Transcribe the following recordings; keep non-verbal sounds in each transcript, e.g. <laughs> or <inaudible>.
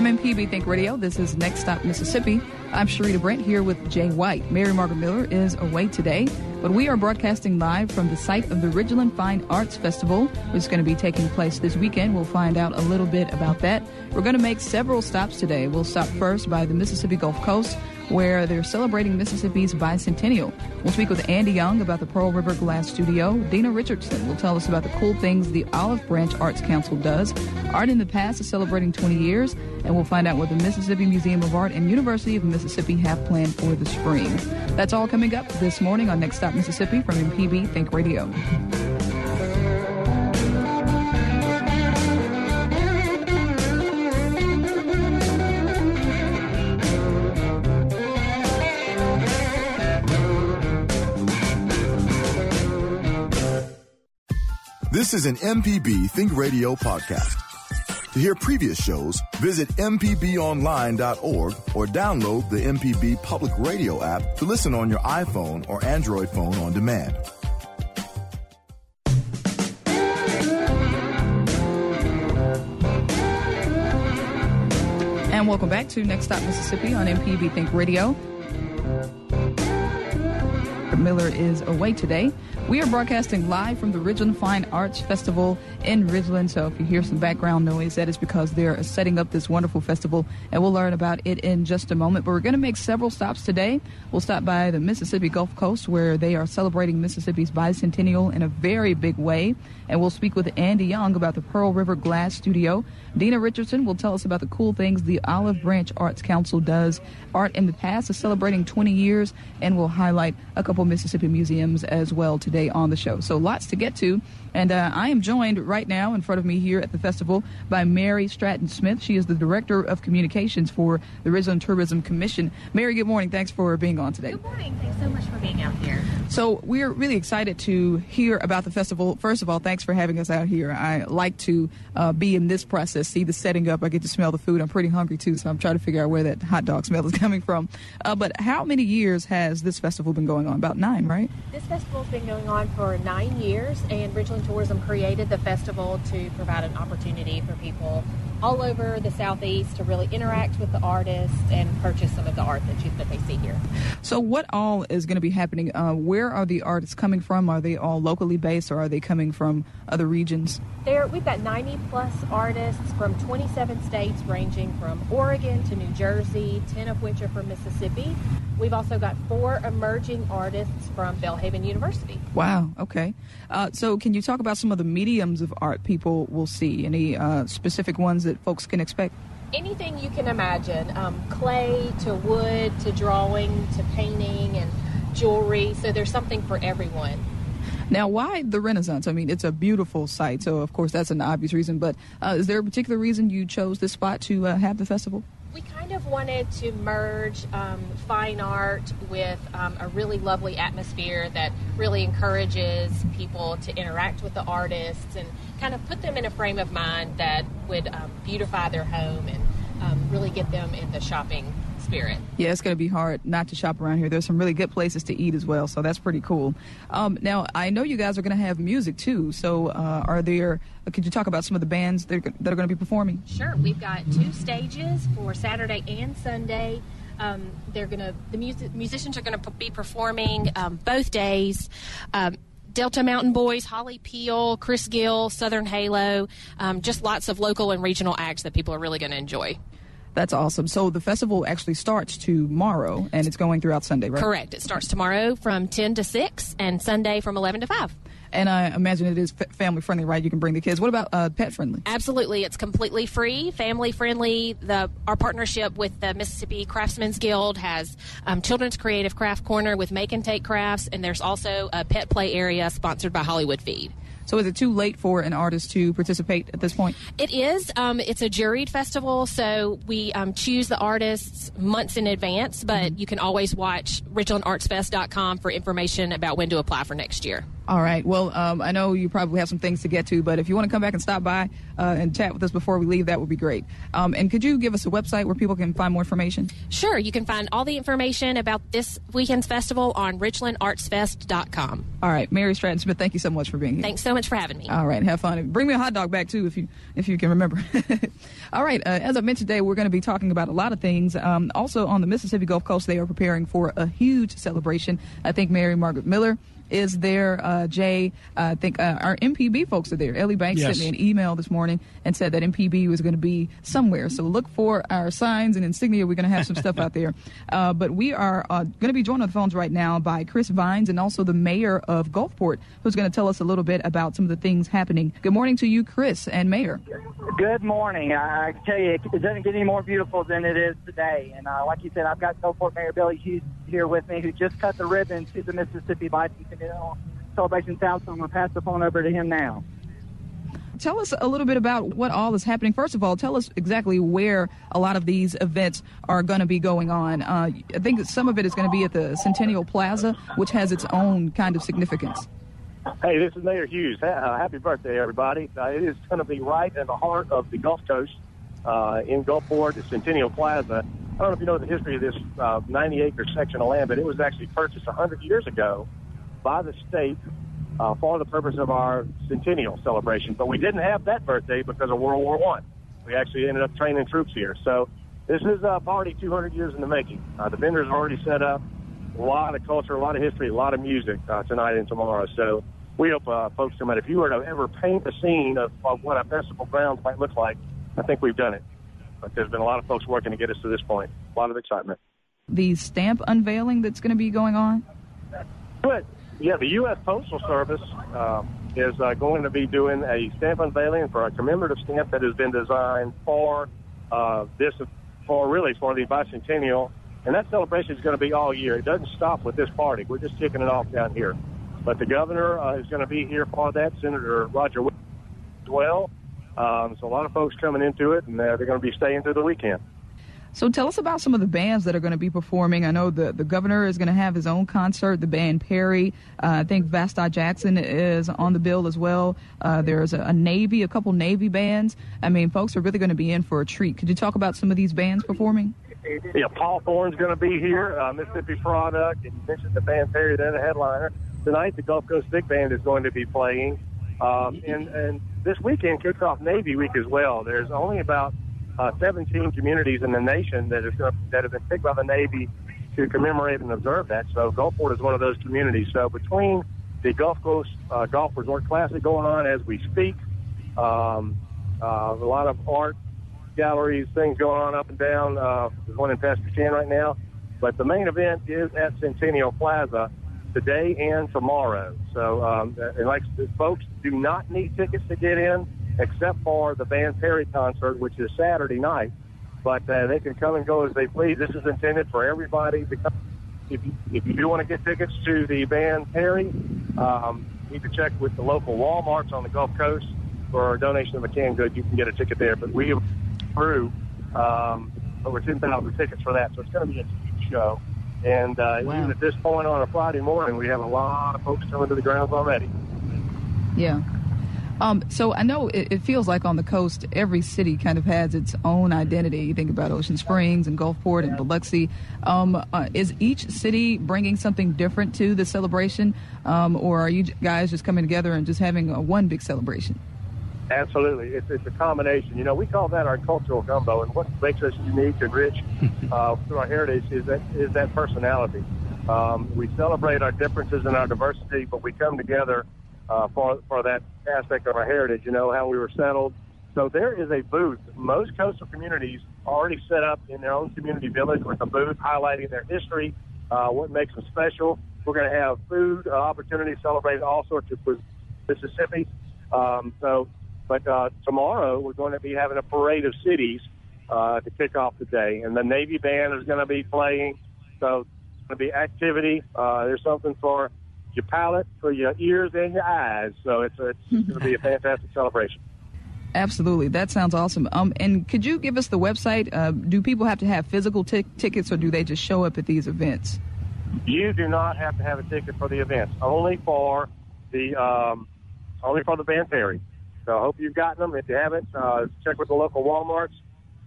From MPB Think Radio, this is Next Stop Mississippi. I'm Sharita Brent here with Jay White. Mary Margaret Miller is away today, but we are broadcasting live from the site of the Ridgeland Fine Arts Festival, which is going to be taking place this weekend. We'll find out a little bit about that. We're going to make several stops today. We'll stop first by the Mississippi Gulf Coast where they're celebrating Mississippi's bicentennial. We'll speak with Andy Young about the Pearl River Glass Studio. Dina Richardson will tell us about the cool things the Olive Branch Arts Council does. Art in the Pass is celebrating 20 years, and we'll find out what the Mississippi Museum of Art and University of Mississippi have planned for the spring. That's all coming up this morning on Next Stop Mississippi from MPB Think Radio. This is an MPB Think Radio podcast. To hear previous shows, visit MPBOnline.org or download the MPB Public Radio app to listen on your iPhone or Android phone on demand. And welcome back to Next Stop Mississippi on MPB Think Radio. Miller is away today. We are broadcasting live from the Ridgeland Fine Arts Festival in Ridgeland. So if you hear some background noise, that is because they're setting up this wonderful festival, and we'll learn about it in just a moment. But we're going to make several stops today. We'll stop by the Mississippi Gulf Coast, where they are celebrating Mississippi's bicentennial in a very big way, and we'll speak with Andy Young about the Pearl River Glass Studio. Dina Richardson will tell us about the cool things the Olive Branch Arts Council does. Art in the Pass is celebrating 20 years, and we'll highlight a couple Mississippi museums as well today on the show. So lots to get to. And uh, I am joined right now in front of me here at the festival by Mary Stratton Smith. She is the Director of Communications for the Ridgeland Tourism Commission. Mary, good morning. Thanks for being on today. Good morning. Thanks so much for being out here. So we're really excited to hear about the festival. First of all, thanks for having us out here. I like to uh, be in this process, see the setting up. I get to smell the food. I'm pretty hungry too, so I'm trying to figure out where that hot dog smell is <laughs> coming from. Uh, but how many years has this festival been going on? About nine, right? This festival's been going on for nine years, and Ridgeland Tourism created the festival to provide an opportunity for people all over the southeast to really interact with the artists and purchase some of the art that you, that they see here. So, what all is going to be happening? Uh, where are the artists coming from? Are they all locally based, or are they coming from other regions? There, we've got 90 plus artists from 27 states, ranging from Oregon to New Jersey, 10 of which are from Mississippi. We've also got four emerging artists from Belhaven University. Wow. Okay. Uh, so, can you talk about some of the mediums of art people will see? Any uh, specific ones that folks can expect? Anything you can imagine um, clay to wood to drawing to painting and jewelry. So, there's something for everyone. Now, why the Renaissance? I mean, it's a beautiful site, so of course that's an obvious reason. But uh, is there a particular reason you chose this spot to uh, have the festival? We kind of wanted to merge um, fine art with um, a really lovely atmosphere that really encourages people to interact with the artists and kind of put them in a frame of mind that would um, beautify their home and um, really get them in the shopping spirit. Yeah, it's going to be hard not to shop around here. There's some really good places to eat as well, so that's pretty cool. Um, now, I know you guys are going to have music too. So, uh, are there? Uh, could you talk about some of the bands that are, that are going to be performing? Sure. We've got two stages for Saturday and Sunday. Um, they're going to the music, musicians are going to be performing um, both days. Um, Delta Mountain Boys, Holly Peel, Chris Gill, Southern Halo, um, just lots of local and regional acts that people are really going to enjoy. That's awesome. So the festival actually starts tomorrow and it's going throughout Sunday, right? Correct. It starts tomorrow from 10 to 6 and Sunday from 11 to 5. And I imagine it is family friendly, right? You can bring the kids. What about uh, pet friendly? Absolutely, it's completely free, family friendly. The our partnership with the Mississippi Craftsmen's Guild has um, Children's Creative Craft Corner with Make and Take Crafts, and there's also a pet play area sponsored by Hollywood Feed. So is it too late for an artist to participate at this point? It is. Um, it's a juried festival, so we um, choose the artists months in advance, but mm-hmm. you can always watch ridgelandartsfest.com for information about when to apply for next year. All right. Well, um, I know you probably have some things to get to, but if you want to come back and stop by uh, and chat with us before we leave, that would be great. Um, and could you give us a website where people can find more information? Sure. You can find all the information about this weekend's festival on ridgelandartsfest.com. All right. Mary Stratton Smith, thank you so much for being here. Thanks so much for having me. All right. Have fun. Bring me a hot dog back, too, if you if you can remember. <laughs> all right. Uh, as I mentioned today, we're going to be talking about a lot of things. Um, also, on the Mississippi Gulf Coast, they are preparing for a huge celebration. I think Mary Margaret Miller is there. Uh, Jay, uh, I think uh, our MPB folks are there. Ellie Banks yes. sent me an email this morning and said that MPB was going to be somewhere. So look for our signs and insignia. We're going to have some stuff out there. <laughs> Uh, but we are uh, going to be joined on the phones right now by Chris Vines and also the mayor of Gulfport, who's going to tell us a little bit about some of the things happening. Good morning to you, Chris and Mayor. Good morning. I, I tell you, it doesn't get any more beautiful than it is today. And uh, like you said, I've got Gulfport Mayor Billy Hewes here with me, who just cut the ribbon to the Mississippi Bicentennial Celebration South. So I'm going to pass the phone over to him now. Tell us a little bit about what all is happening. First of all, tell us exactly where a lot of these events are going to be going on. Uh, I think that some of it is going to be at the Centennial Plaza, which has its own kind of significance. Hey, this is Mayor Hewes. Uh, happy birthday, everybody. Uh, it is going to be right in the heart of the Gulf Coast uh, in Gulfport, the Centennial Plaza. I don't know if you know the history of this uh, 90 acre section of land, but it was actually purchased 100 years ago by the state uh, for the purpose of our centennial celebration. But we didn't have that birthday because of World War One. We actually ended up training troops here. So this is a party 200 years in the making. Uh, the vendors are already set up. A lot of culture, a lot of history, a lot of music uh, tonight and tomorrow. So we hope uh, folks come out. If you were to ever paint a scene of, of what a festival grounds might look like, I think we've done it. But there's been a lot of folks working to get us to this point. A lot of excitement. The stamp unveiling that's going to be going on? Good. Yeah, the U.S. Postal Service uh, is uh, going to be doing a stamp unveiling for a commemorative stamp that has been designed for uh, this, for really for the bicentennial. And that celebration is going to be all year. It doesn't stop with this party. We're just kicking it off down here. But the governor uh, is going to be here for that. Senator Roger as well. Um, so a lot of folks coming into it, and uh, they're going to be staying through the weekend. So tell us about some of the bands that are going to be performing. I know the, the governor is going to have his own concert, the band Perry. Uh, I think Vasti Jackson is on the bill as well. Uh, there's a, a, Navy, a couple Navy bands. I mean, folks are really going to be in for a treat. Could you talk about some of these bands performing? Yeah, Paul Thorn's going to be here, uh, Mississippi Product, and you mentioned the band Perry, they're the headliner. Tonight, the Gulf Coast Big Band is going to be playing. Um, and, and this weekend kicks off Navy Week as well. There's only about uh, 17 communities in the nation that, gonna, that have been picked by the Navy to commemorate and observe that. So Gulfport is one of those communities. So between the Gulf Coast uh, Golf Resort Classic going on as we speak, um, uh, a lot of art galleries, things going on up and down. Uh, there's one in Pass Christian right now. But the main event is at Centennial Plaza today and tomorrow. So, um, and like folks do not need tickets to get in except for the band Perry concert, which is Saturday night. But uh, they can come and go as they please. This is intended for everybody to come. If you, if you do want to get tickets to the band Perry, um, you need to check with the local Walmarts on the Gulf Coast for a donation of a canned good. You can get a ticket there. But we have through um, over 10,000 tickets for that, so it's going to be a huge show. And uh, wow. even at this point on a Friday morning, we have a lot of folks coming to the grounds already. Yeah. Um, so I know it, it, feels like on the coast, every city kind of has its own identity. You think about Ocean Springs and Gulfport and Biloxi. Um, uh, is each city bringing something different to the celebration, um, or are you guys just coming together and just having a one big celebration? Absolutely, it's, it's a combination. You know, we call that our cultural gumbo, and what makes us unique and rich <laughs> uh, through our heritage is that is that personality. Um, we celebrate our differences and our diversity, but we come together uh, for for that aspect of our heritage. You know how we were settled. So there is a booth. Most coastal communities already set up in their own community village with a booth highlighting their history, uh, what makes them special. We're going to have food uh, opportunities, celebrating all sorts of Mississippi. Um, so, but uh, tomorrow we're going to be having a parade of cities uh, to kick off the day, and the Navy band is going to be playing. So, it's going to be activity. Uh, there's something for your palate, for your ears, and your eyes. So it's, it's <laughs> going to be a fantastic celebration. Absolutely, that sounds awesome. Um, and could you give us the website? Uh, do people have to have physical t- tickets, or do they just show up at these events? You do not have to have a ticket for the events. Only for the um, only for the band Perry. So I hope you've gotten them. If you haven't, uh, check with the local WalMarts.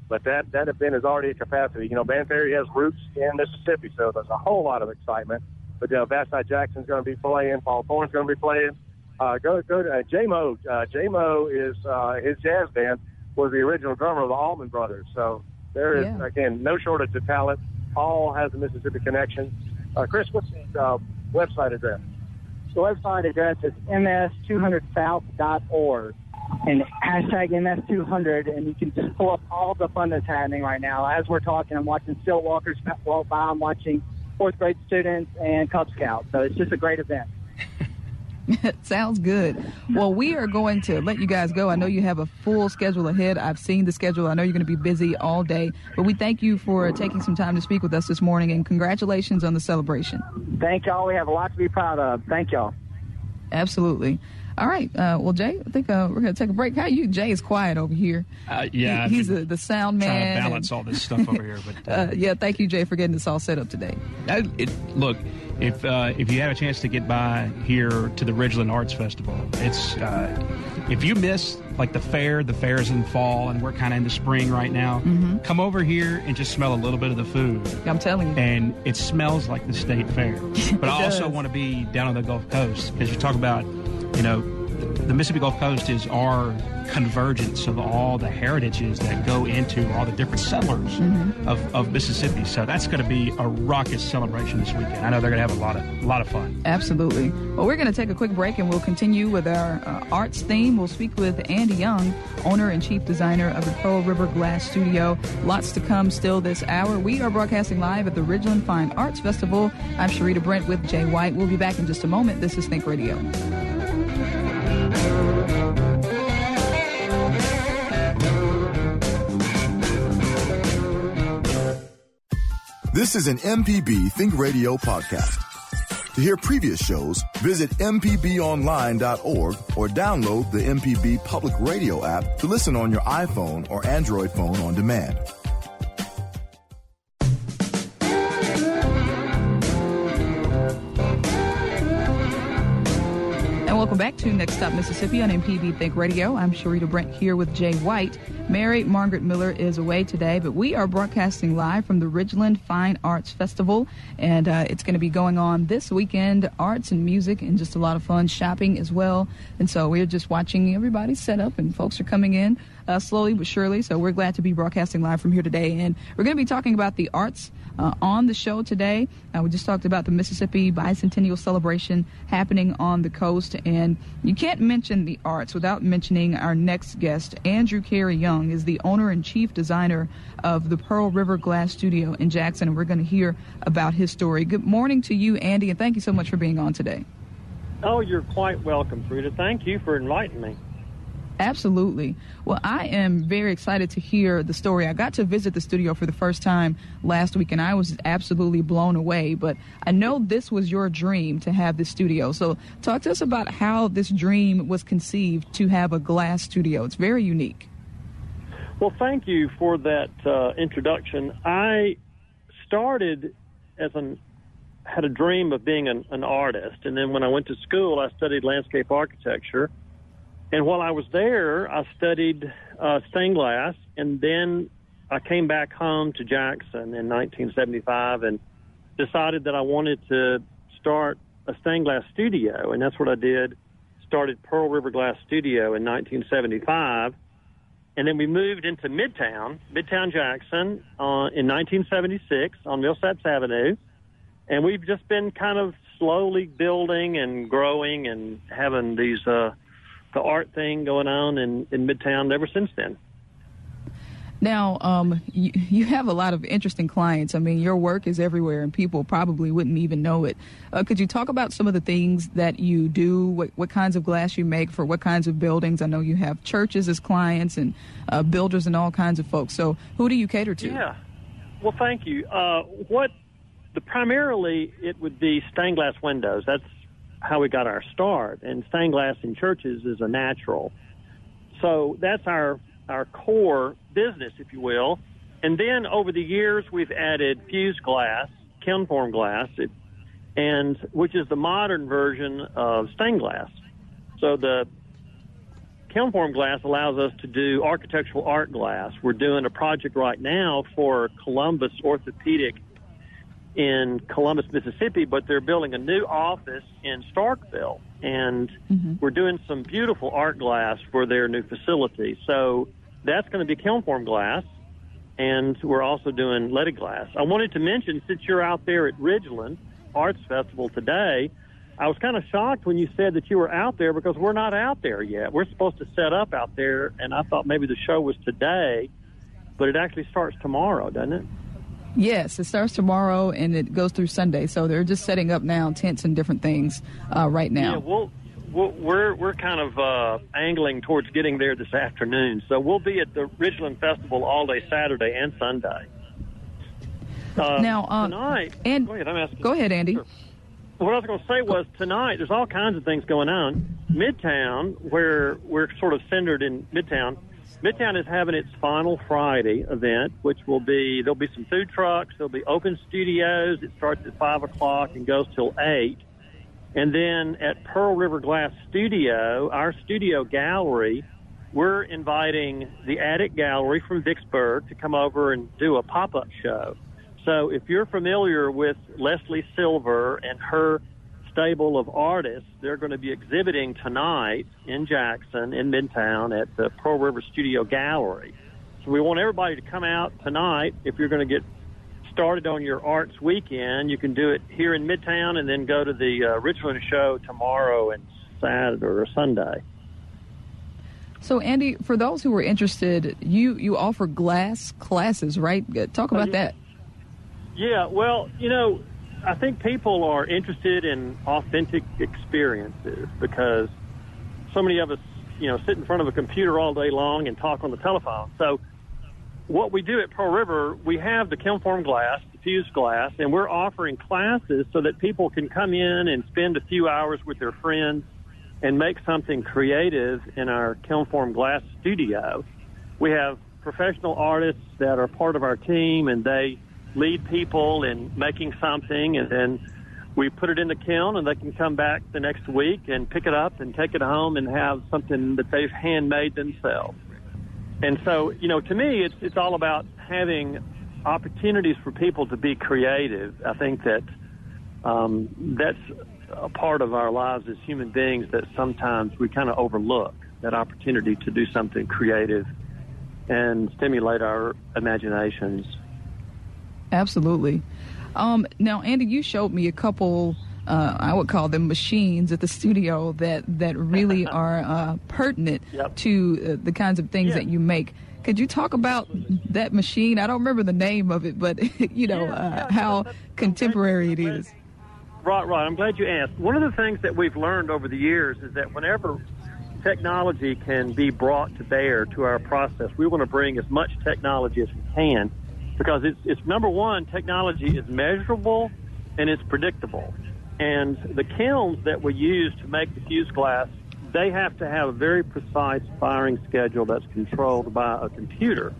But that that event is already at capacity. You know, Band Perry has roots in Mississippi, so there's a whole lot of excitement. But you know, Vasti Jackson's going to be playing. Paul Thorn's going to be playing. Uh, go go to uh, Jaimoe. Uh, Jaimoe is uh, his jazz band was the original drummer of the Allman Brothers. So there is Yeah. again no shortage of talent. Paul has a Mississippi connection. Uh, Chris, what's the uh, website address? The website address is ms200south.org and hashtag ms200, and you can just pull up all the fun that's happening right now. As we're talking, I'm watching stilt walkers walk by. I'm watching fourth grade students and Cub Scouts. So it's just a great event. <laughs> Sounds good. Well, we are going to let you guys go. I know you have a full schedule ahead. I've seen the schedule. I know you're going to be busy all day, but we thank you for taking some time to speak with us this morning and congratulations on the celebration. Thank y'all. We have a lot to be proud of. Thank y'all. Absolutely. All right. Uh, well, Jay, I think uh, we're going to take a break. How you? Jay is quiet over here. Uh, yeah, He- I've the, the sound man. trying to balance and- all this stuff over here. But <laughs> uh, uh, yeah, thank you, Jay, for getting this all set up today. I, it, look, if uh, if you have a chance to get by here to the Ridgeland Arts Festival, it's uh, if you miss like the fair, the fair's in fall, and we're kind of in the spring right now. Mm-hmm. Come over here and just smell a little bit of the food. I'm telling you. and it smells like the state fair. <laughs> But I also want to be down on the Gulf Coast because you talk about, you know, the, Mississippi Gulf Coast is our convergence of all the heritages that go into all the different settlers Mm-hmm. of, of Mississippi. So that's going to be a raucous celebration this weekend. I know they're going to have a lot of a lot of fun. Absolutely. Well, we're going to take a quick break and we'll continue with our uh, arts theme. We'll speak with Andy Young, owner and chief designer of the Pearl River Glass Studio. Lots to come still this hour. We are broadcasting live at the Ridgeland Fine Arts Festival. I'm Sharita Brent with Jay White. We'll be back in just a moment. This is Think Radio. This is an MPB Think Radio podcast. To hear previous shows, visit MPBOnline.org or download the MPB Public Radio app to listen on your iPhone or Android phone on demand. And welcome back to Next Stop Mississippi on MPB Think Radio. I'm Sharita Brent here with Jay White. Mary Margaret Miller is away today, but we are broadcasting live from the Ridgeland Fine Arts Festival, and uh, it's going to be going on this weekend. Arts and music, and just a lot of fun shopping as well. And so we're just watching everybody set up, and folks are coming in uh, slowly but surely. So we're glad to be broadcasting live from here today, and we're going to be talking about the arts uh, on the show today. Uh, we just talked about the Mississippi Bicentennial Celebration happening on the coast, and you can't mention the arts without mentioning our next guest. Andrew Carey Young is the owner and chief designer of the Pearl River Glass Studio in Jackson, and we're going to hear about his story. Good morning to you, Andy, and thank you so much for being on today. Oh, you're quite welcome, Frida. Thank you for inviting me. Absolutely. Well, I am very excited to hear the story. I got to visit the studio for the first time last week, and I was absolutely blown away. But I know this was your dream to have this studio. So, talk to us about how this dream was conceived to have a glass studio. It's very unique. Well, thank you for that uh, introduction. I started as an had a dream of being an, an artist, and then when I went to school, I studied landscape architecture. And while I was there, I studied uh, stained glass, and then I came back home to Jackson in 1975 and decided that I wanted to start a stained glass studio, and that's what I did. Started Pearl River Glass Studio in 1975, and then we moved into Midtown, Midtown Jackson, uh, in 1976 on Millsaps Avenue, and we've just been kind of slowly building and growing and having these uh, the art thing going on in, in Midtown ever since then. Now, um, you, you have a lot of interesting clients. I mean, your work is everywhere, and people probably wouldn't even know it. Uh, could you talk about some of the things that you do? What, what kinds of glass you make for what kinds of buildings? I know you have churches as clients and uh, builders and all kinds of folks. So, who do you cater to? Yeah. Well, thank you. Uh, what the primarily it would be stained glass windows. That's how we got our start, and stained glass in churches is a natural. So that's our our core business, if you will. And then over the years, we've added fused glass, kiln form glass. It and which is the modern version of stained glass. So the kiln form glass allows us to do architectural art glass. We're doing a project right now for Columbus Orthopedic in Columbus, Mississippi, but they're building a new office in Starkville, and mm-hmm. we're doing some beautiful art glass for their new facility. So that's going to be kilnform glass, and we're also doing leaded glass. I wanted to mention, since you're out there at Ridgeland Arts Festival today, I was kind of shocked when you said that you were out there because we're not out there yet. We're supposed to set up out there, and I thought maybe the show was today, but it actually starts tomorrow, doesn't it? Yes, it starts tomorrow and it goes through Sunday. So they're just setting up now tents and different things uh, right now. Yeah, we'll, we'll, we're we're kind of uh, angling towards getting there this afternoon. So we'll be at the Ridgeland Festival all day Saturday and Sunday. Uh, now uh, tonight, and go ahead. I'm asking. Go ahead, Andy. Sure what I was going to say was tonight there's all kinds of things going on. Midtown, where we're sort of centered in Midtown, Midtown is having its final Friday event, which will be there'll be some food trucks, there'll be open studios. It starts at five o'clock and goes till eight. And then at Pearl River Glass Studio, our studio gallery, we're inviting the Attic Gallery from Vicksburg to come over and do a pop up show. So if you're familiar with Leslie Silver and her stable of artists, they're going to be exhibiting tonight in Jackson, in Midtown, at the Pearl River Studio Gallery. So we want everybody to come out tonight. If you're going to get started on your arts weekend, you can do it here in Midtown and then go to the uh, Ridgeland show tomorrow and Saturday or Sunday. So, Andy, for those who are interested, you you offer glass classes, right? Talk about yeah. that. Yeah, well, you know, I think people are interested in authentic experiences because so many of us, you know, sit in front of a computer all day long and talk on the telephone. So, what we do at Pearl River, we have the kiln-form glass, diffused glass, and we're offering classes so that people can come in and spend a few hours with their friends and make something creative in our kiln-form glass studio. We have professional artists that are part of our team, and they lead people in making something, and then we put it in the kiln, and they can come back the next week and pick it up and take it home and have something that they've handmade themselves. And so, you know, to me, it's it's all about having opportunities for people to be creative. I think that um, that's a part of our lives as human beings that sometimes we kind of overlook that opportunity to do something creative and stimulate our imaginations. Absolutely. Um, now, Andy, you showed me a couple. Uh, I would call them machines at the studio that that really <laughs> are uh, pertinent yep. to uh, the kinds of things yeah. that you make. Could you talk about that machine? I don't remember the name of it, but <laughs> you know yeah, uh, yeah, how contemporary it is. Right, right. I'm glad you asked. One of the things that we've learned over the years is that whenever technology can be brought to bear to our process, we want to bring as much technology as we can because it's, it's number one, technology is measurable and it's predictable. And the kilns that we use to make diffused glass, they have to have a very precise firing schedule that's controlled by a computer.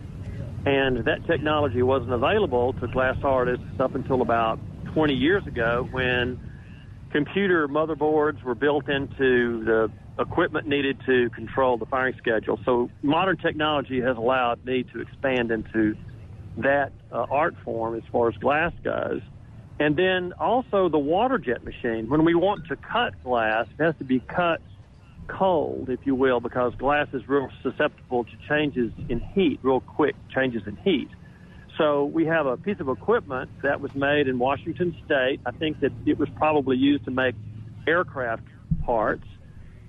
And that technology wasn't available to glass artists up until about 20 years ago when computer motherboards were built into the equipment needed to control the firing schedule. So modern technology has allowed me to expand into that uh, art form as far as glass goes. And then also the water jet machine. When we want to cut glass, it has to be cut cold, if you will, because glass is real susceptible to changes in heat, real quick changes in heat. So we have a piece of equipment that was made in Washington State. I think that it was probably used to make aircraft parts.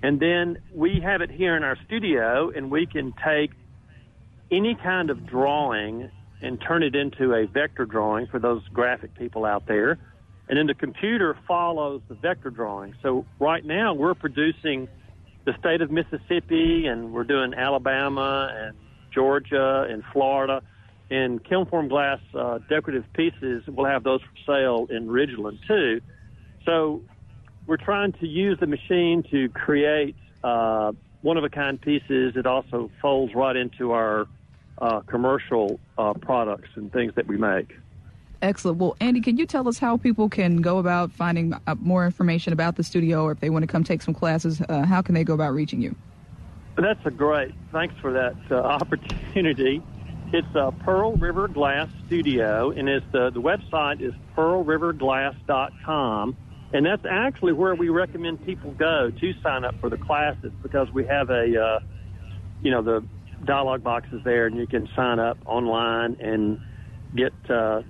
And then we have it here in our studio, and we can take any kind of drawing and turn it into a vector drawing for those graphic people out there. And then the computer follows the vector drawing. So right now we're producing the state of Mississippi and we're doing Alabama and Georgia and Florida. And kiln-form glass uh, decorative pieces, we'll have those for sale in Ridgeland too. So we're trying to use the machine to create uh, one-of-a-kind pieces. It also folds right into our uh, commercial uh, products and things that we make. Excellent. Well, Andy, can you tell us how people can go about finding uh, more information about the studio, or if they want to come take some classes, uh, how can they go about reaching you? That's a great. Thanks for that uh, <laughs> opportunity. It's a Pearl River Glass Studio, and it's the the website is pearlriverglass.com, and that's actually where we recommend people go to sign up for the classes because we have a, uh, you know, the dialogue box is there, and you can sign up online and get uh,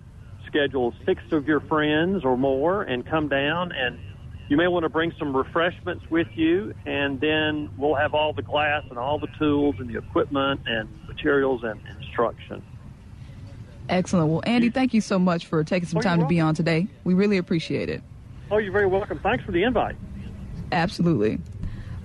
schedule six of your friends or more and come down. And you may want to bring some refreshments with you and then we'll have all the glass and all the tools and the equipment and materials and instruction. Excellent. Well andy thank you so much for taking some oh, time to be on today. We really appreciate it. Oh you're very welcome. Thanks for the invite. Absolutely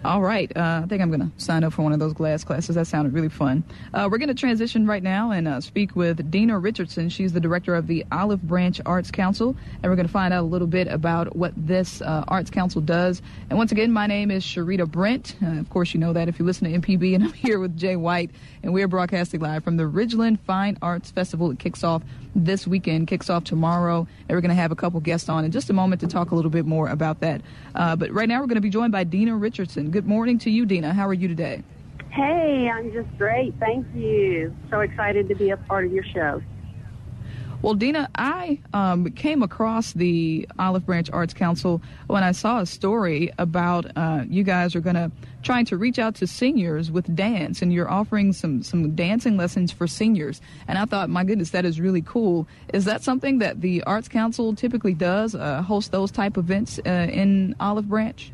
all right. Uh, I think I'm going to sign up for one of those glass classes. That sounded really fun. Uh, we're going to transition right now and uh, speak with Dina Richardson. She's the director of the Olive Branch Arts Council, and we're going to find out a little bit about what this uh, Arts Council does. And once again, my name is Sharita Brent. Uh, of course, you know that if you listen to MPB, and I'm <laughs> here with Jay White, and we're broadcasting live from the Ridgeland Fine Arts Festival. It kicks off this weekend, kicks off tomorrow, and we're going to have a couple guests on in just a moment to talk a little bit more about that. Uh, but right now, we're going to be joined by Dina Richardson. Good morning to you, Dina. How are you today? Hey, I'm just great. Thank you. So excited to be a part of your show. Well, Dina, I um, came across the Olive Branch Arts Council when I saw a story about uh, you guys are going to trying to reach out to seniors with dance, and you're offering some some dancing lessons for seniors. And I thought, my goodness, that is really cool. Is that something that the Arts Council typically does? Uh, host those type events uh, in Olive Branch?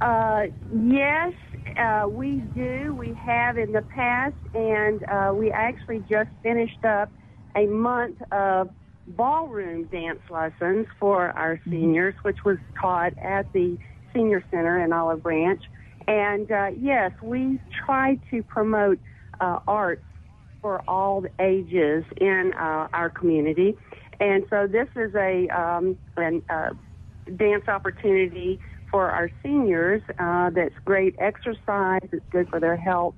Uh, yes, uh, we do. We have in the past, and uh, we actually just finished up a month of ballroom dance lessons for our mm-hmm. seniors, which was taught at the Senior Center in Olive Branch. And uh, yes, we try to promote uh, arts for all ages in uh, our community. And so this is a um, an, uh, dance opportunity for our seniors uh, that's great exercise, it's good for their health.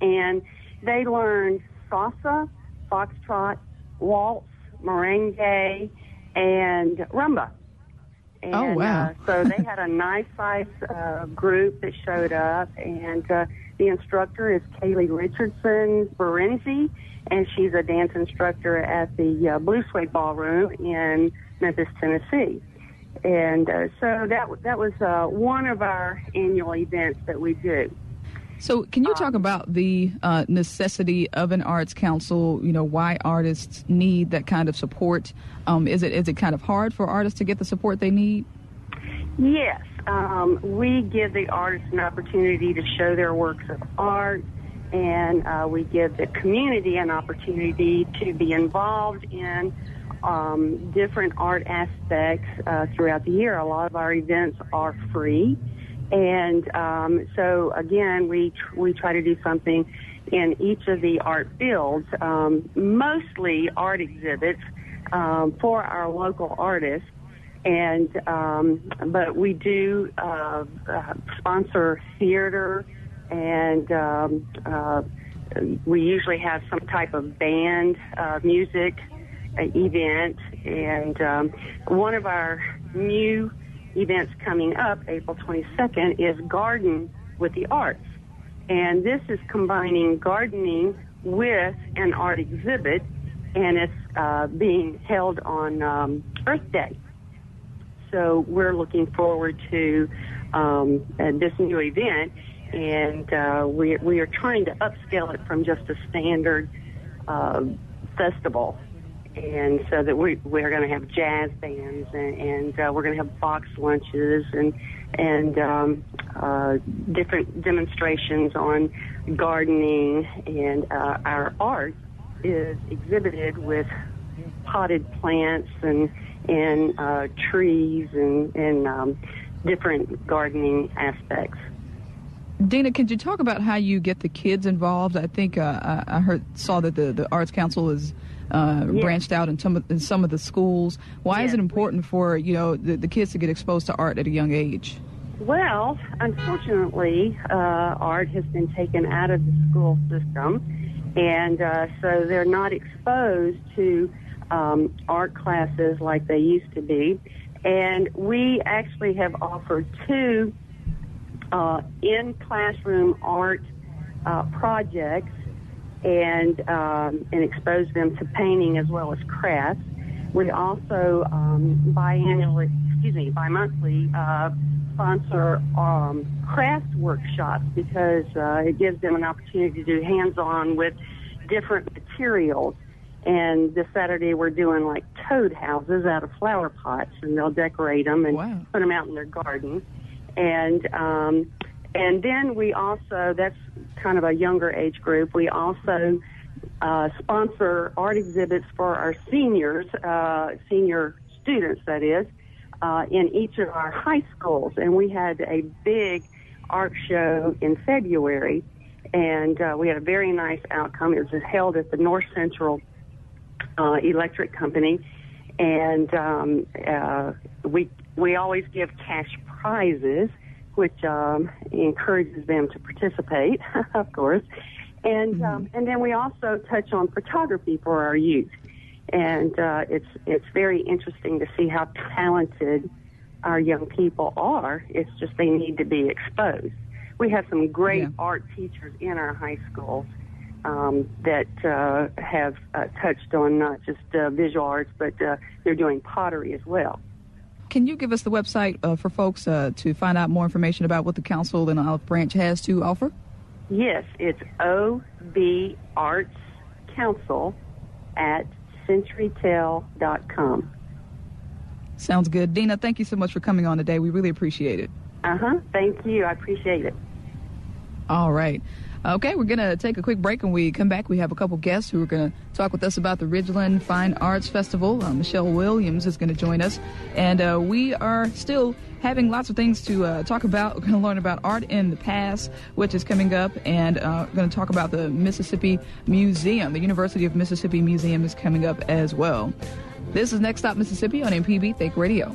And they learn salsa, foxtrot, waltz, merengue, and rumba. And, oh wow! uh, so they had a <laughs> nice size uh, group that showed up, and uh, the instructor is Kaylee Richardson Berenzi, and she's a dance instructor at the uh, Blue Suede Ballroom in Memphis, Tennessee. And uh, so that that was uh, one of our annual events that we do. So, can you talk um, about the uh, necessity of an arts council? You know, why artists need that kind of support? Um, is it is it kind of hard for artists to get the support they need? Yes, um, we give the artists an opportunity to show their works of art, and uh, we give the community an opportunity to be involved in um, different art aspects uh, throughout the year. A lot of our events are free. And um, so again, we tr- we try to do something in each of the art fields, um, mostly art exhibits um, for our local artists. And um, but we do uh, uh, sponsor theater, and um, uh, we usually have some type of band uh, music uh, event. And um, one of our new events coming up, April 22nd, is Garden with the Arts. And this is combining gardening with an art exhibit, and it's uh, being held on um, Earth Day. So we're looking forward to um, uh, this new event, and uh, we, we are trying to upscale it from just a standard uh, festival and so that we we're going to have jazz bands and, and uh, we're going to have box lunches and and um, uh, different demonstrations on gardening and uh, our art is exhibited with potted plants and and uh, trees and and um, different gardening aspects. Dana, could you talk about how you get the kids involved? I think uh, I heard saw that the, the Arts Council is uh, yes. branched out in some of, in some of the schools. Why yes. is it important for you know the, the kids to get exposed to art at a young age? Well, unfortunately, uh, art has been taken out of the school system, and uh, so they're not exposed to um, art classes like they used to be. And we actually have offered two uh, in classroom art uh, projects and um, and expose them to painting as well as crafts. We also um, biannually, excuse me, bi-monthly uh, sponsor um, craft workshops because uh, it gives them an opportunity to do hands-on with different materials. And this Saturday we're doing like toad houses out of flower pots, and they'll decorate them and Wow. put them out in their garden. And um, and then we also that's kind of a younger age group. We also uh, sponsor art exhibits for our seniors, uh, senior students, that is, uh, in each of our high schools. And we had a big art show in February, and uh, we had a very nice outcome. It was held at the North Central uh, Electric Company, and um, uh, we we always give cash prizes, which um, encourages them to participate, <laughs> of course. And um, and then we also touch on photography for our youth, and uh, it's it's very interesting to see how talented our young people are. It's just they need to be exposed. We have some great Yeah. art teachers in our high schools um, that uh, have uh, touched on not just uh, visual arts, but uh, they're doing pottery as well. Can you give us the website uh, for folks uh, to find out more information about what the council and Olive Branch has to offer? Yes, it's OB Arts Council at centurytel.com. Sounds good. Dina, thank you so much for coming on today. We really appreciate it. Uh huh. Thank you. I appreciate it. All right. Okay, we're going to take a quick break. When we come back, we have a couple guests who are going to talk with us about the Ridgeland Fine Arts Festival. Uh, Michelle Williams is going to join us. And uh, we are still having lots of things to uh, talk about. We're going to learn about art in the Pass, which is coming up, and uh, we're going to talk about the Mississippi Museum. The University of Mississippi Museum is coming up as well. This is Next Stop Mississippi on MPB Think Radio.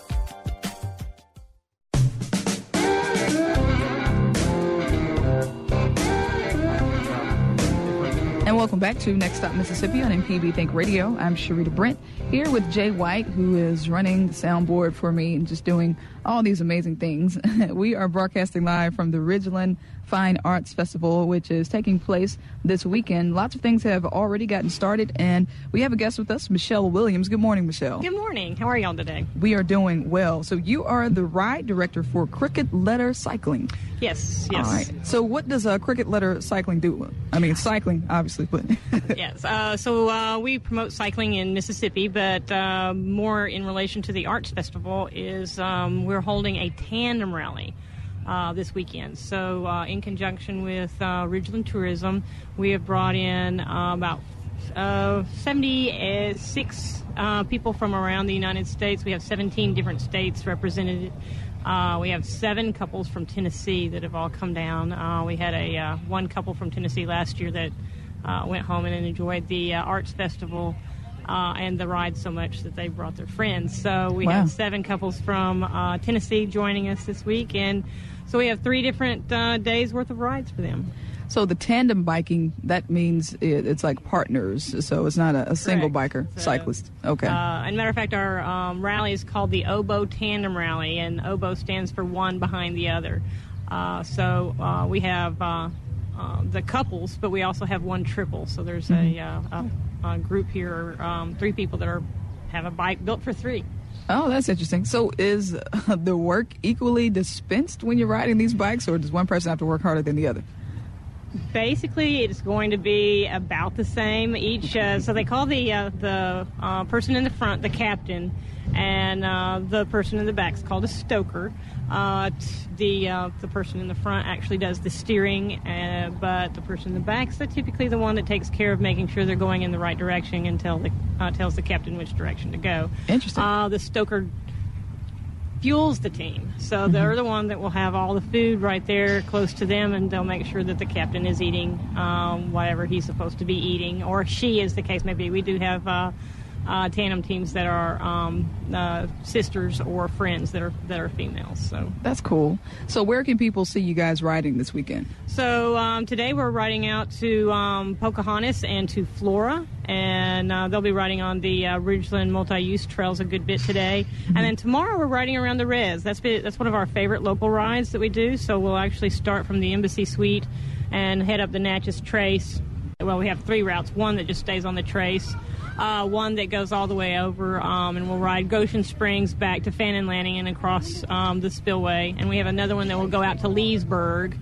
Back to Next Stop Mississippi on MPB Think Radio. I'm Sharita Brent here with Jay White, who is running the soundboard for me and just doing all these amazing things. <laughs> we are broadcasting live from the Ridgeland Fine Arts Festival, which is taking place this weekend. Lots of things have already gotten started, and we have a guest with us, Michelle Williams. Good morning, Michelle. Good morning. How are y'all today? We are doing well. So you are the ride director for Cricket Letter Cycling. Yes, yes. All right. So what does uh, Cricket Letter Cycling do? I mean, cycling, obviously, but <laughs> yes. Uh, so uh, we promote cycling in Mississippi, but uh, more in relation to the Arts Festival is um, we're holding a tandem rally. Uh, this weekend. So, uh, in conjunction with uh, Ridgeland Tourism, we have brought in uh, about uh, 76 uh, people from around the United States. We have 17 different states represented. We have seven couples from Tennessee that have all come down. We had a one couple from Tennessee last year that went home and enjoyed the arts festival uh, and the ride so much that they brought their friends. So we Wow. have seven couples from uh, Tennessee joining us this week, and so we have three different uh, days worth of rides for them. So the tandem biking that means it, it's like partners. So it's not a, a single biker So, cyclist. Okay. Uh, and matter of fact, our um, rally is called the Oboe Tandem Rally, and Oboe stands for one behind the other. Uh, so uh, we have uh, uh, the couples, but we also have one triple. So there's a, uh, a, a group here, um, three people that are have a bike built for three. oh, that's interesting. So is uh, <laughs> the work equally dispensed when you're riding these bikes, or does one person have to work harder than the other? Basically, it's going to be about the same. Each, uh, so they call the uh, the uh, person in the front the captain, and uh, the person in the back is called a stoker. Uh, the uh, the person in the front actually does the steering, uh, but the person in the back is typically the one that takes care of making sure they're going in the right direction and tell the uh, tells the captain which direction to go. Interesting. Uh, the stoker fuels the team. So they're the one that will have all the food right there close to them, and they'll make sure that the captain is eating um, whatever he's supposed to be eating, or she, as the case may be. We do have. Uh, tandem teams that are um, uh, sisters or friends that are that are females. So That's cool. So where can people see you guys riding this weekend? So um, today we're riding out to um, Pocahontas and to Flora, and uh, they'll be riding on the uh, Ridgeland multi-use trails a good bit today. And then tomorrow we're riding around the Res. That's been, that's one of our favorite local rides that we do. So we'll actually start from the Embassy Suite and head up the Natchez Trace. Well, we have three routes. One that just stays on the Trace. Uh, one that goes all the way over, um, and we'll ride Goshen Springs back to Fannin Landing and across um, the spillway. And we have another one that will go out to Leesburg,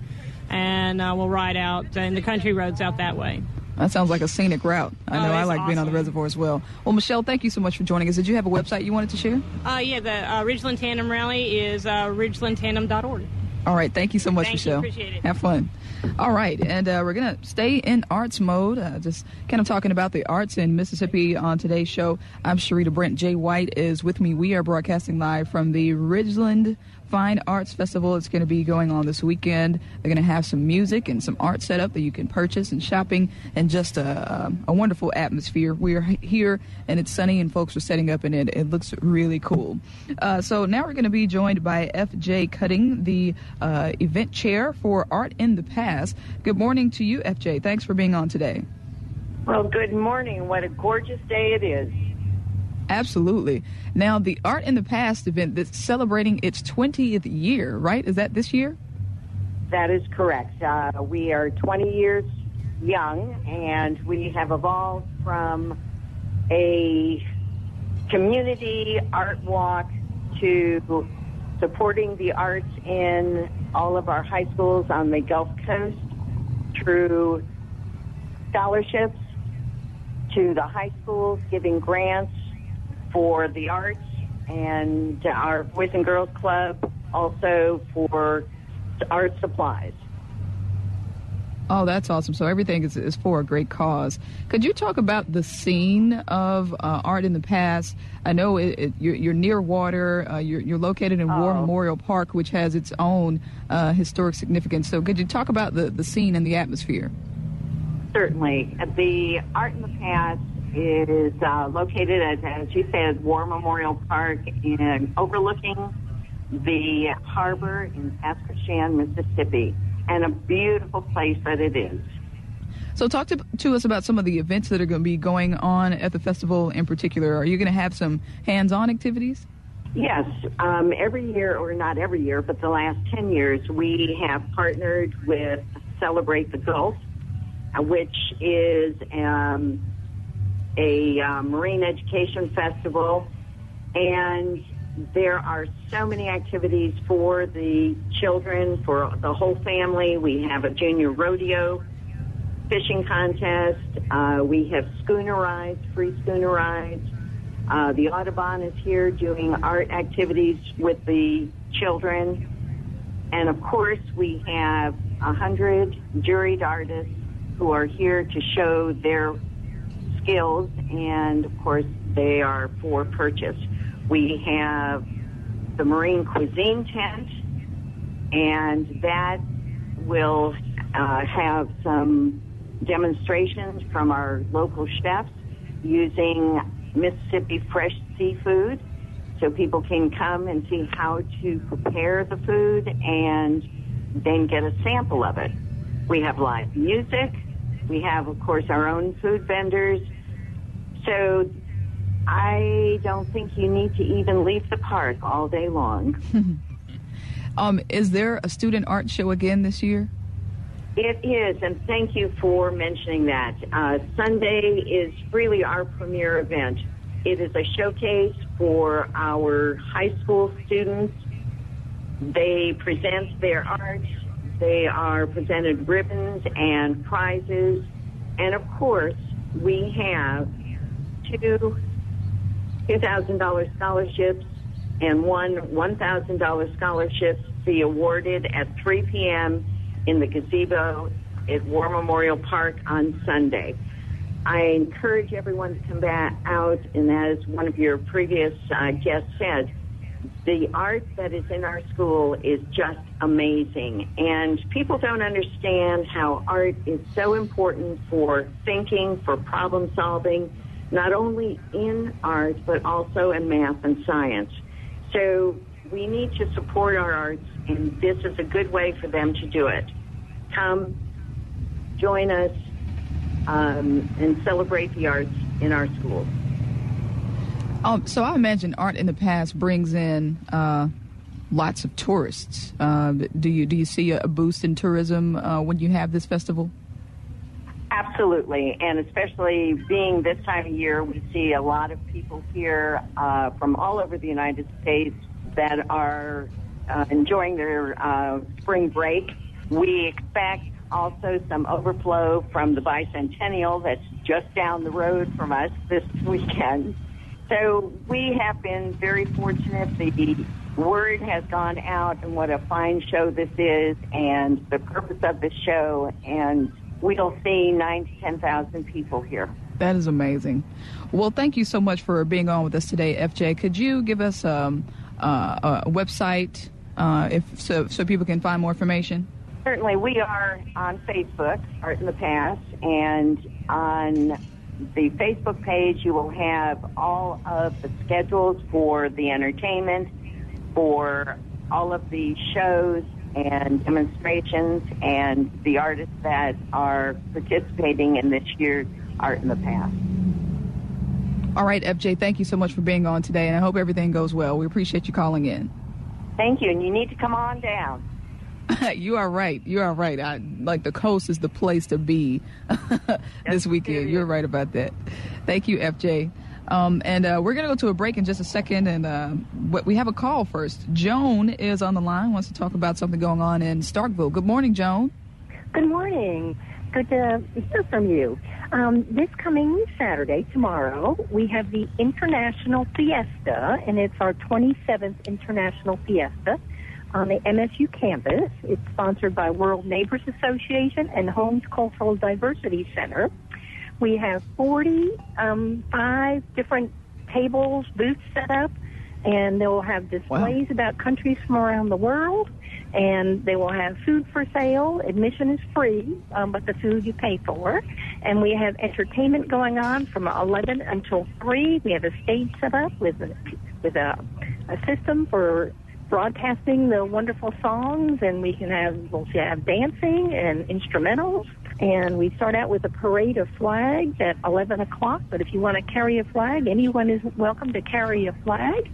and uh, we'll ride out in the country roads out that way. That sounds like a scenic route. I Oh, know I it's like being on the reservoir as well. Well, Michelle, thank you so much for joining us. Did you have a website you wanted to share? Uh, yeah, the uh, Ridgeland Tandem Rally is uh, ridgelandtandem.org. All right, thank you so much, Thank you, Michelle. appreciate it. Have fun. All right, and uh, we're gonna stay in arts mode. Uh, just kind of talking about the arts in Mississippi on today's show. I'm Sharita Brent. Jay White is with me. We are broadcasting live from the Ridgeland Fine Arts Festival. It's going to be going on this weekend. They're going to have some music and some art set up that you can purchase and shopping and just a, um, a wonderful atmosphere. We are here and it's sunny and folks are setting up and it. It looks really cool. Uh, so now we're going to be joined by FJ Cutting, the uh, event chair for Art in the Pass. Good morning to you, FJ. Thanks for being on today. Well, good morning. What a gorgeous day it is. Absolutely. Now, the Art in the Pass event that's celebrating its 20th year, right? Is that this year? That is correct. Uh, we are 20 years young, and we have evolved from a community art walk to supporting the arts in all of our high schools on the Gulf Coast through scholarships to the high schools, giving grants for the arts, and our Boys and Girls Club also for art supplies. Oh, that's awesome. So everything is, is for a great cause. Could you talk about the scene of uh, art in the Pass? I know it, it, you're, you're near water. Uh, you're, you're located in War Oh. Memorial Park, which has its own uh, historic significance. So could you talk about the, the scene and the atmosphere? Certainly. The Art in the Pass is uh, located, as, as you said, War Memorial Park in overlooking the harbor in Pass Christian, Mississippi, and a beautiful place that it is. So talk to, to us about some of the events that are going to be going on at the festival in particular. Are you going to have some hands-on activities? Yes, um, every year, or not every year, but the last 10 years, we have partnered with Celebrate the Gulf, uh, which is um, a uh, marine education festival. And there are so many activities for the children, for the whole family. We have a junior rodeo fishing contest. Uh, we have schooner rides, free schooner rides. Uh, the Audubon is here doing art activities with the children. And of course, we have a hundred juried artists who are here to show their skills, and of course, they are for purchase. We have the Marine Cuisine Tent, and that will uh, have some demonstrations from our local chefs using Mississippi fresh seafood so people can come and see how to prepare the food and then get a sample of it. We have live music. We have, of course, our own food vendors. So I don't think you need to even leave the park all day long. <laughs> Um, is there a student art show again this year? It is, and thank you for mentioning that. Uh, Sunday is really our premier event. It is a showcase for our high school students. They present their art. They are presented ribbons and prizes. And of course, we have two $2,000 scholarships and one $1,000 scholarship be awarded at 3 p.m. in the gazebo at War Memorial Park on Sunday. I encourage everyone to come back out, and as one of your previous uh, guests said, the art that is in our school is just amazing. And people don't understand how art is so important for thinking, for problem solving, not only in art, but also in math and science. So we need to support our arts, and this is a good way for them to do it. Come, join us, um, and celebrate the arts in our schools. Um, so I imagine art in the Pass brings in uh, lots of tourists. Uh, do you do you see a boost in tourism uh, when you have this festival? Absolutely, and especially being this time of year, we see a lot of people here uh, from all over the United States that are uh, enjoying their uh, spring break. We expect also some overflow from the bicentennial that's just down the road from us this <laughs> weekend. So we have been very fortunate. The word has gone out and what a fine show this is and the purpose of the show. And we'll see nine to 10,000 people here. That is amazing. Well, thank you so much for being on with us today, FJ. Could you give us um, uh, a website uh, if so, so people can find more information? Certainly, we are on Facebook, Art in the Pass, and on the Facebook page, you will have all of the schedules for the entertainment, for all of the shows and demonstrations, and the artists that are participating in this year's Art in the Pass. All right, FJ, thank you so much for being on today, and I hope everything goes well. We appreciate you calling in. Thank you, and you need to come on down. <laughs> you are right. You are right. I, like the coast is the place to be <laughs> this weekend. You're right about that. Thank you, FJ. Um, and uh, we're going to go to a break in just a second. And uh, we have a call first. Joan is on the line, wants to talk about something going on in Starkville. Good morning, Joan. Good morning. Good to hear from you. Um, this coming Saturday, tomorrow, we have the International Fiesta, and it's our 27th International Fiesta on the MSU campus. It's sponsored by World Neighbors Association and Holmes Cultural Diversity Center. We have 45 um, different tables, booths set up, and they will have displays wow. about countries from around the world. And they will have food for sale. Admission is free, um, but the food you pay for. And we have entertainment going on from 11 until 3. We have a stage set up with a, with a, a system for broadcasting the wonderful songs, and we can have we'll have dancing and instrumentals. And we start out with a parade of flags at 11 o'clock. But if you want to carry a flag, anyone is welcome to carry a flag.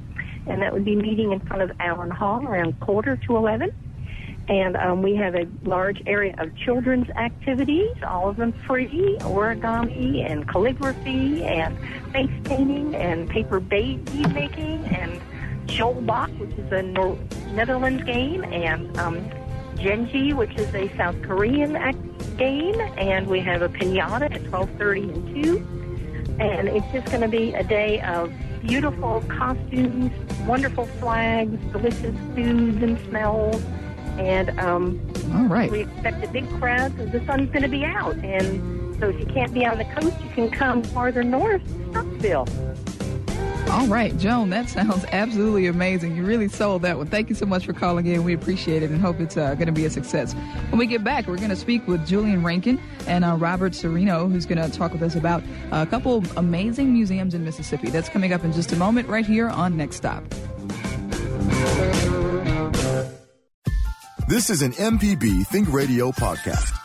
And that would be meeting in front of Allen Hall around quarter to 11. And um, we have a large area of children's activities, all of them free, origami and calligraphy and face painting and paper bead making and Bach, which is a Netherlands game, and um, Genji, which is a South Korean game, and we have a pinata at 12:30 and 2. And it's just going to be a day of beautiful costumes, wonderful flags, delicious foods and smells, and um, all right. We expect a big crowd because the sun's going to be out, and so if you can't be on the coast, you can come farther north, Starkville. All right, Joan, that sounds <laughs> absolutely amazing. You really sold that one. Thank you so much for calling in. We appreciate it and hope it's uh, going to be a success. When we get back, we're going to speak with Julian Rankin and uh, Robert Serino, who's going to talk with us about a couple amazing museums in Mississippi. That's coming up in just a moment right here on Next Stop. This is an MPB Think Radio podcast.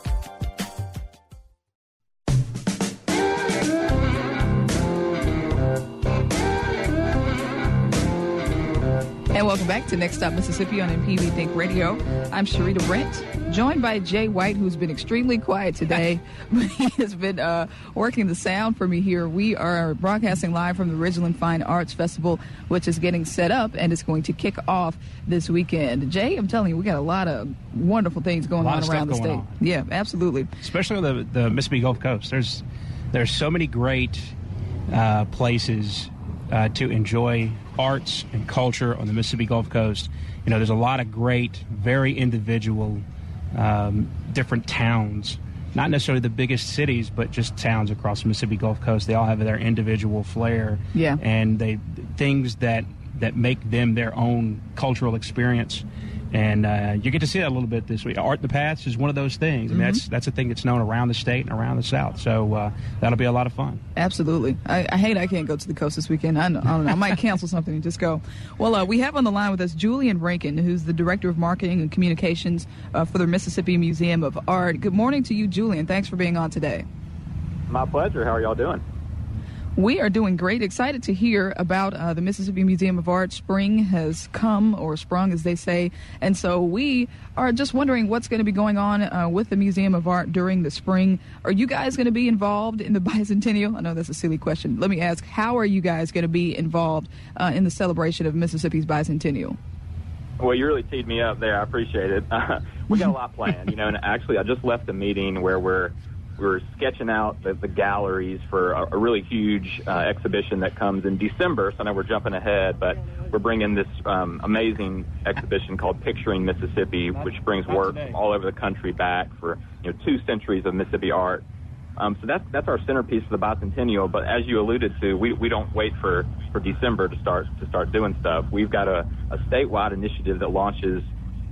Welcome back to Next Stop Mississippi on MPB Think Radio. I'm Sharita Brent joined by Jay White, who's been extremely quiet today, but <laughs> <laughs> he has been uh, working the sound for me here. We are broadcasting live from the Ridgeland Fine Arts Festival, which is getting set up and is going to kick off this weekend. Jay, I'm telling you, we got a lot of wonderful things going on around the state. On. Yeah, absolutely. Especially on the, the Mississippi Gulf Coast. There's there's so many great uh, places uh, to enjoy arts and culture on the Mississippi Gulf Coast. You know, there's a lot of great, very individual um, different towns. Not necessarily the biggest cities, but just towns across the Mississippi Gulf Coast. They all have their individual flair, Yeah. and they things that that make them their own cultural experience. And uh, you get to see that a little bit this week. Art in the Pass is one of those things. I mean, that's that's a thing that's known around the state and around the South. So uh, that'll be a lot of fun. Absolutely. I, I hate I can't go to the coast this weekend. I, don't- I don't know. I might cancel <laughs> something and just go. Well, uh, we have on the line with us Julian Rankin, who's the Director of Marketing and Communications uh, for the Mississippi Museum of Art. Good morning to you, Julian. Thanks for being on today. My pleasure. How are y'all doing? We are doing great. Excited to hear about uh, the Mississippi Museum of Art. Spring has come, or sprung, as they say. And so we are just wondering what's going to be going on uh, with the Museum of Art during the spring. Are you guys going to be involved in the <laughs> bicentennial? I know that's a silly question. Let me ask how are you guys going to be involved uh, in the celebration of Mississippi's bicentennial? Well, you really teed me up there. I appreciate it. <laughs> we got a lot planned, you know. And actually, I just left a meeting where we're we're sketching out the, the galleries for a, a really huge uh, exhibition that comes in December. So I know we're jumping ahead, but we're bringing this um, amazing exhibition called Picturing Mississippi, which brings work from all over the country back for you know two centuries of Mississippi art. Um, so that's that's our centerpiece for the bicentennial. But as you alluded to, we, we don't wait for, for December to start to start doing stuff. We've got a, a statewide initiative that launches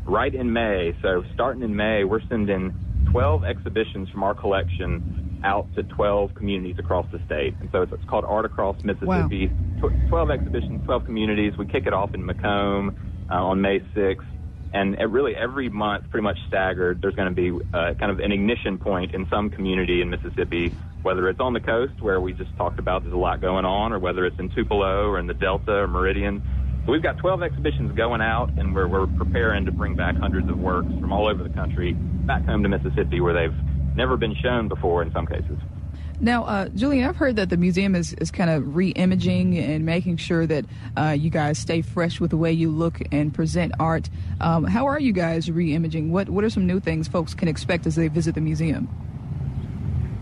right in May. So starting in May, we're sending 12 exhibitions from our collection out to 12 communities across the state. And so it's, it's called Art Across Mississippi. Tw 12 exhibitions, 12 communities. We kick it off in McComb uh, on May 6th. And it really every month, pretty much staggered, there's going to be uh, kind of an ignition point in some community in Mississippi, whether it's on the coast where we just talked about there's a lot going on, or whether it's in Tupelo or in the Delta or Meridian. So we've got 12 exhibitions going out, and we're, we're preparing to bring back hundreds of works from all over the country back home to Mississippi where they've never been shown before in some cases. Now, uh, Julian, I've heard that the museum is, is kind of re-imaging and making sure that uh, you guys stay fresh with the way you look and present art. Um, how are you guys re-imaging? What What are some new things folks can expect as they visit the museum?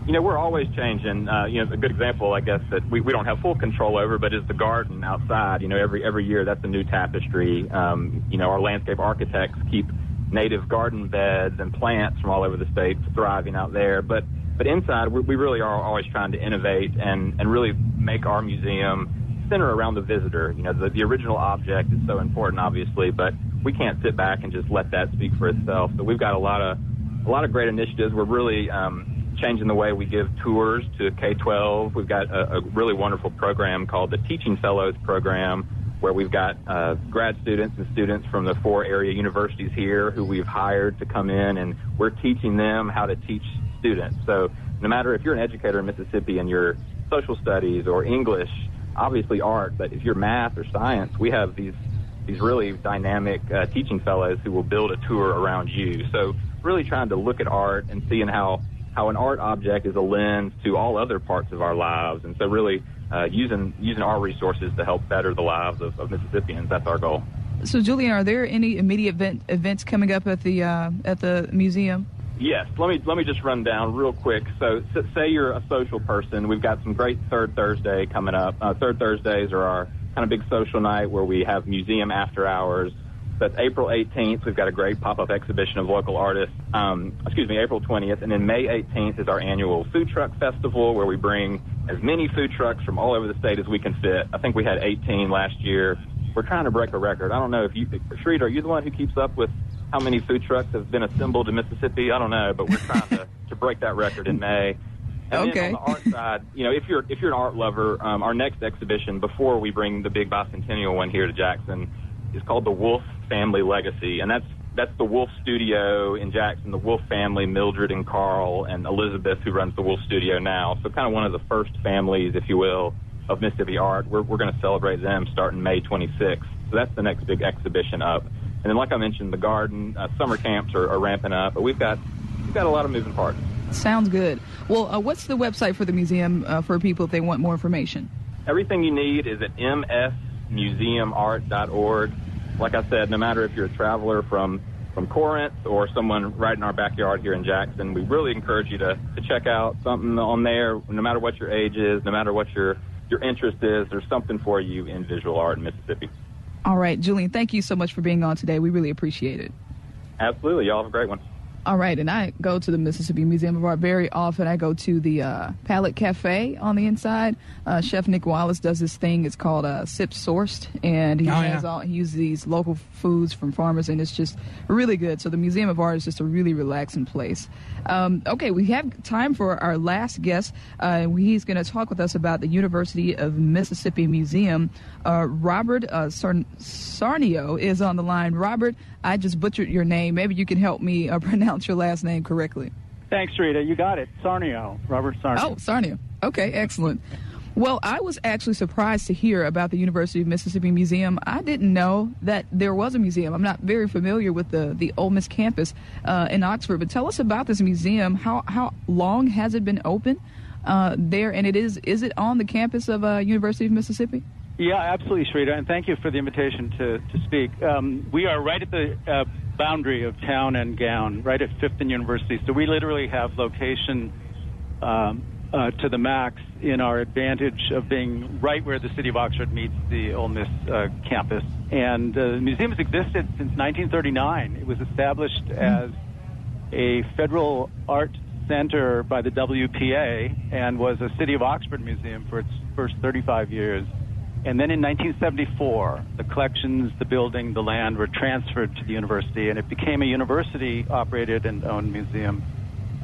You know, we're always changing. Uh, you know, a good example, I guess, that we, we don't have full control over, but is the garden outside. You know, every every year that's a new tapestry. Um, you know, our landscape architects keep native garden beds and plants from all over the state thriving out there. But but inside, we, we really are always trying to innovate and and really make our museum center around the visitor. You know, the, the original object is so important, obviously, but we can't sit back and just let that speak for itself. So we've got a lot of a lot of great initiatives. We're really um, changing the way we give tours to K-12. We've got a, a really wonderful program called the Teaching Fellows Program, where we've got uh, grad students and students from the four area universities here who we've hired to come in, and we're teaching them how to teach students. So no matter if you're an educator in Mississippi and you're social studies or English, obviously art, but if you're math or science, we have these these really dynamic uh, teaching fellows who will build a tour around you. So really trying to look at art and seeing how how an art object is a lens to all other parts of our lives, and so really uh, using using our resources to help better the lives of, of Mississippians. That's our goal. So, Julian, are there any immediate event, events coming up at the uh, at the museum? Yes, let me let me just run down real quick. So, s- say you're a social person, we've got some great Third Thursday coming up. Uh, Third Thursdays are our kind of big social night where we have museum after hours. That's April 18th. We've got a great pop-up exhibition of local artists. Um, excuse me, April 20th, and then May 18th is our annual food truck festival where we bring as many food trucks from all over the state as we can fit. I think we had 18 last year. We're trying to break a record. I don't know if you, Shree, are you the one who keeps up with how many food trucks have been assembled in Mississippi? I don't know, but we're trying to, to break that record in May. And Okay. then on the art side, you know, if you're if you're an art lover, um, our next exhibition before we bring the big bicentennial one here to Jackson is called the Wolfe Family Legacy, and that's that's the Wolfe Studio in Jackson. The Wolfe family, Mildred and Karl and Elizabeth, who runs the Wolfe Studio now. So kind of one of the first families, if you will, of Mississippi art. We're we're going to celebrate them starting May 26th. So that's the next big exhibition up. And then, like I mentioned, the garden uh, summer camps are, are ramping up, but we've got we've got a lot of moving parts. Sounds good. Well, uh, what's the website for the museum uh, for people if they want more information? Everything you need is at msmuseumart.org. Like I said, no matter if you're a traveler from from Corinth or someone right in our backyard here in Jackson, we really encourage you to, to check out something on there. No matter what your age is, no matter what your your interest is, there's something for you in visual art in Mississippi. All right, Julian, thank you so much for being on today. We really appreciate it. Absolutely, y'all have a great one. All right, and I go to the Mississippi Museum of Art very often. I go to the uh, Palette Cafe on the inside. Uh, Chef Nick Wallace does this thing. It's called uh, Sip Sourced, and he Oh, has yeah. all he uses these local foods from farmers, and it's just really good. So the Museum of Art is just a really relaxing place. Um, okay, we have time for our last guest. Uh, he's going to talk with us about the University of Mississippi Museum. Uh, Robert uh, Sarn- Saarnio is on the line. Robert, I just butchered your name. Maybe you can help me uh, <laughs> pronounce your last name correctly. Thanks, Rita. You got it. Saarnio, Robert Saarnio. Oh, Sarnia. Okay, excellent. Well, I was actually surprised to hear about the University of Mississippi Museum. I didn't know that there was a museum. I'm not very familiar with the the Ole Miss campus uh, in Oxford, but tell us about this museum. How how long has it been open uh, there? And it is is it on the campus of uh, University of Mississippi? Yeah, absolutely, Shrita, and thank you for the invitation to, to speak. Um, we are right at the uh, boundary of town and gown, right at Fifth and University. So we literally have location um, uh, to the max in our advantage of being right where the city of Oxford meets the Ole Miss uh, campus. And uh, the museum has existed since 1939. It was established as a federal art center by the WPA and was a City of Oxford museum for its first 35 years. And then in 1974, the collections, the building, the land were transferred to the university, and it became a university operated and owned museum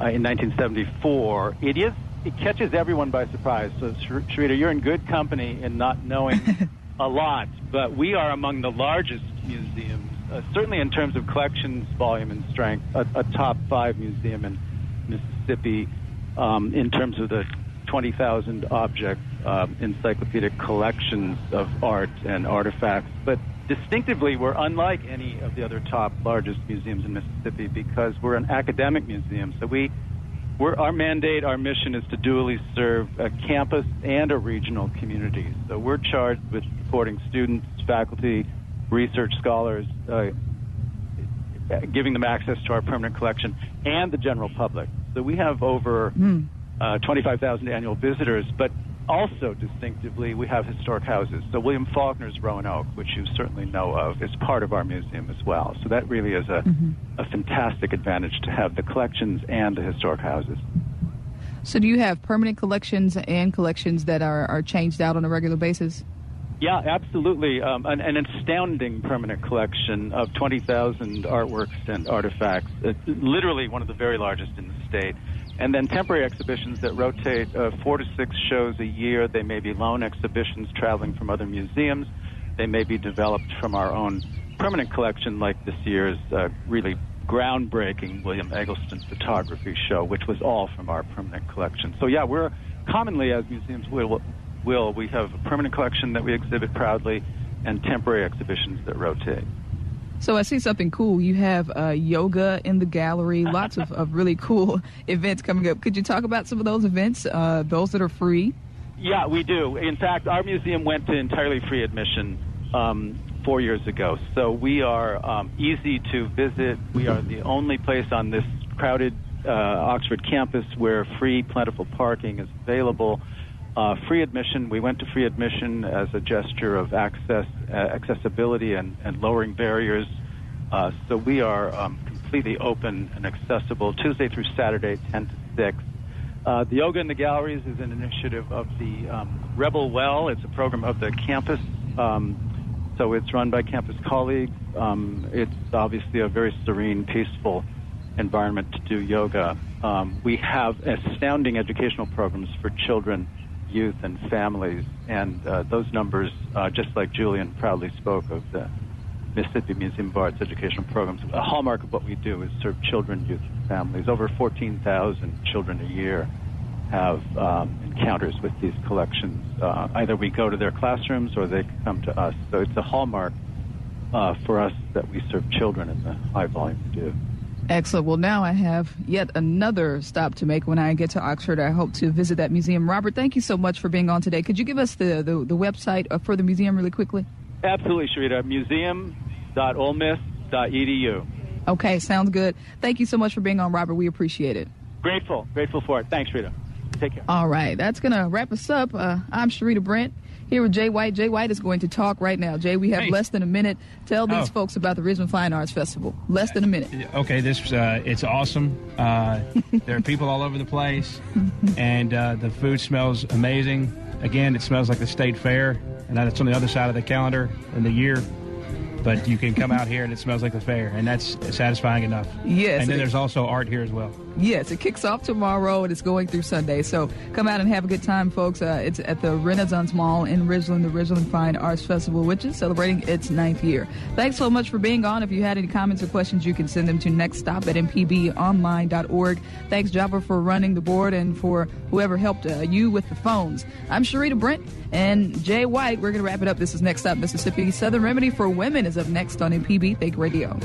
uh, in 1974. It is it catches everyone by surprise. So, Sharita, you're in good company in not knowing <laughs> a lot, but we are among the largest museums, uh, certainly in terms of collections, volume, and strength, a, a top five museum in Mississippi um, in terms of the 20,000 object um, encyclopedic collections of art and artifacts. But distinctively, we're unlike any of the other top largest museums in Mississippi because we're an academic museum. So we our mandate, our mission is to dually serve a campus and a regional community. So we're charged with supporting students, faculty, research scholars, uh, giving them access to our permanent collection, and the general public. So we have over uh, 25,000 annual visitors, but also distinctively, we have historic houses. So William Faulkner's Rowan Oak, which you certainly know of, is part of our museum as well. So that really is a, a fantastic advantage to have the collections and the historic houses. So, do you have permanent collections and collections that are, are changed out on a regular basis? Yeah, absolutely. Um, an, an astounding permanent collection of 20,000 artworks and artifacts, uh, literally one of the very largest in the state. And then temporary exhibitions that rotate uh, four to six shows a year. They may be loan exhibitions traveling from other museums. They may be developed from our own permanent collection, like this year's uh, really groundbreaking William Eggleston photography show, which was all from our permanent collection. So, yeah, we're commonly, as museums will, will we have a permanent collection that we exhibit proudly and temporary exhibitions that rotate. So I see something cool. You have uh, yoga in the gallery, lots of, of really cool <laughs> events coming up. Could you talk about some of those events, uh, those that are free? Yeah, we do. In fact, our museum went to entirely free admission um, four years ago. So we are um, easy to visit. We are the only place on this crowded uh, Oxford campus where free, plentiful parking is available. Uh, free admission. We went to free admission as a gesture of access, uh, accessibility, and, and lowering barriers. Uh, so we are um, completely open and accessible Tuesday through Saturday, 10 to 6. Uh, the Yoga in the Galleries is an initiative of the um, Rebel Well. It's a program of the campus. Um, so it's run by campus colleagues. Um, it's obviously a very serene, peaceful environment to do yoga. Um, we have astounding educational programs for children, youth, and families. And uh, those numbers, uh, just like Julian proudly spoke of the Mississippi Museum of Art's educational programs, a hallmark of what we do is serve children, youth, and families. Over 14,000 children a year have um, encounters with these collections. Uh, either we go to their classrooms or they come to us. So it's a hallmark uh, for us that we serve children in the high volume we do. Excellent. Well, now I have yet another stop to make when I get to Oxford. I hope to visit that museum. Robert, thank you so much for being on today. Could you give us the, the, the website uh, for the museum really quickly? Absolutely, Sharita. Museum.olemiss.edu. Okay, sounds good. Thank you so much for being on, Robert. We appreciate it. Grateful, grateful for it. Thanks, Rita. Take care. All right, that's going to wrap us up. Uh, I'm Sharita Brent here with Jay White. Jay White is going to talk right now. Jay, we have Hey. less than a minute. Tell these Oh. folks about the Ridgeland Fine Arts Festival. Less than a minute. Okay, this uh, it's awesome. Uh, there are <laughs> people all over the place, <laughs> and uh, the food smells amazing. Again, it smells like the state fair, and that's on the other side of the calendar in the year. But you can come out here and it smells like the fair, and that's satisfying enough. Yes, And then there's also art here as well. Yes, it kicks off tomorrow and it's going through Sunday. So come out and have a good time, folks. Uh, it's at the Renaissance Mall in Ridgeland, the Ridgeland Fine Arts Festival, which is celebrating its ninth year. Thanks so much for being on. If you had any comments or questions, you can send them to next stop at mpbonline.org. Thanks, Java, for running the board and for whoever helped uh, you with the phones. I'm Sharita Brent and Jay White. We're going to wrap it up. This is Next Stop Mississippi. Southern Remedy for Women is up next on MPB Think Radio.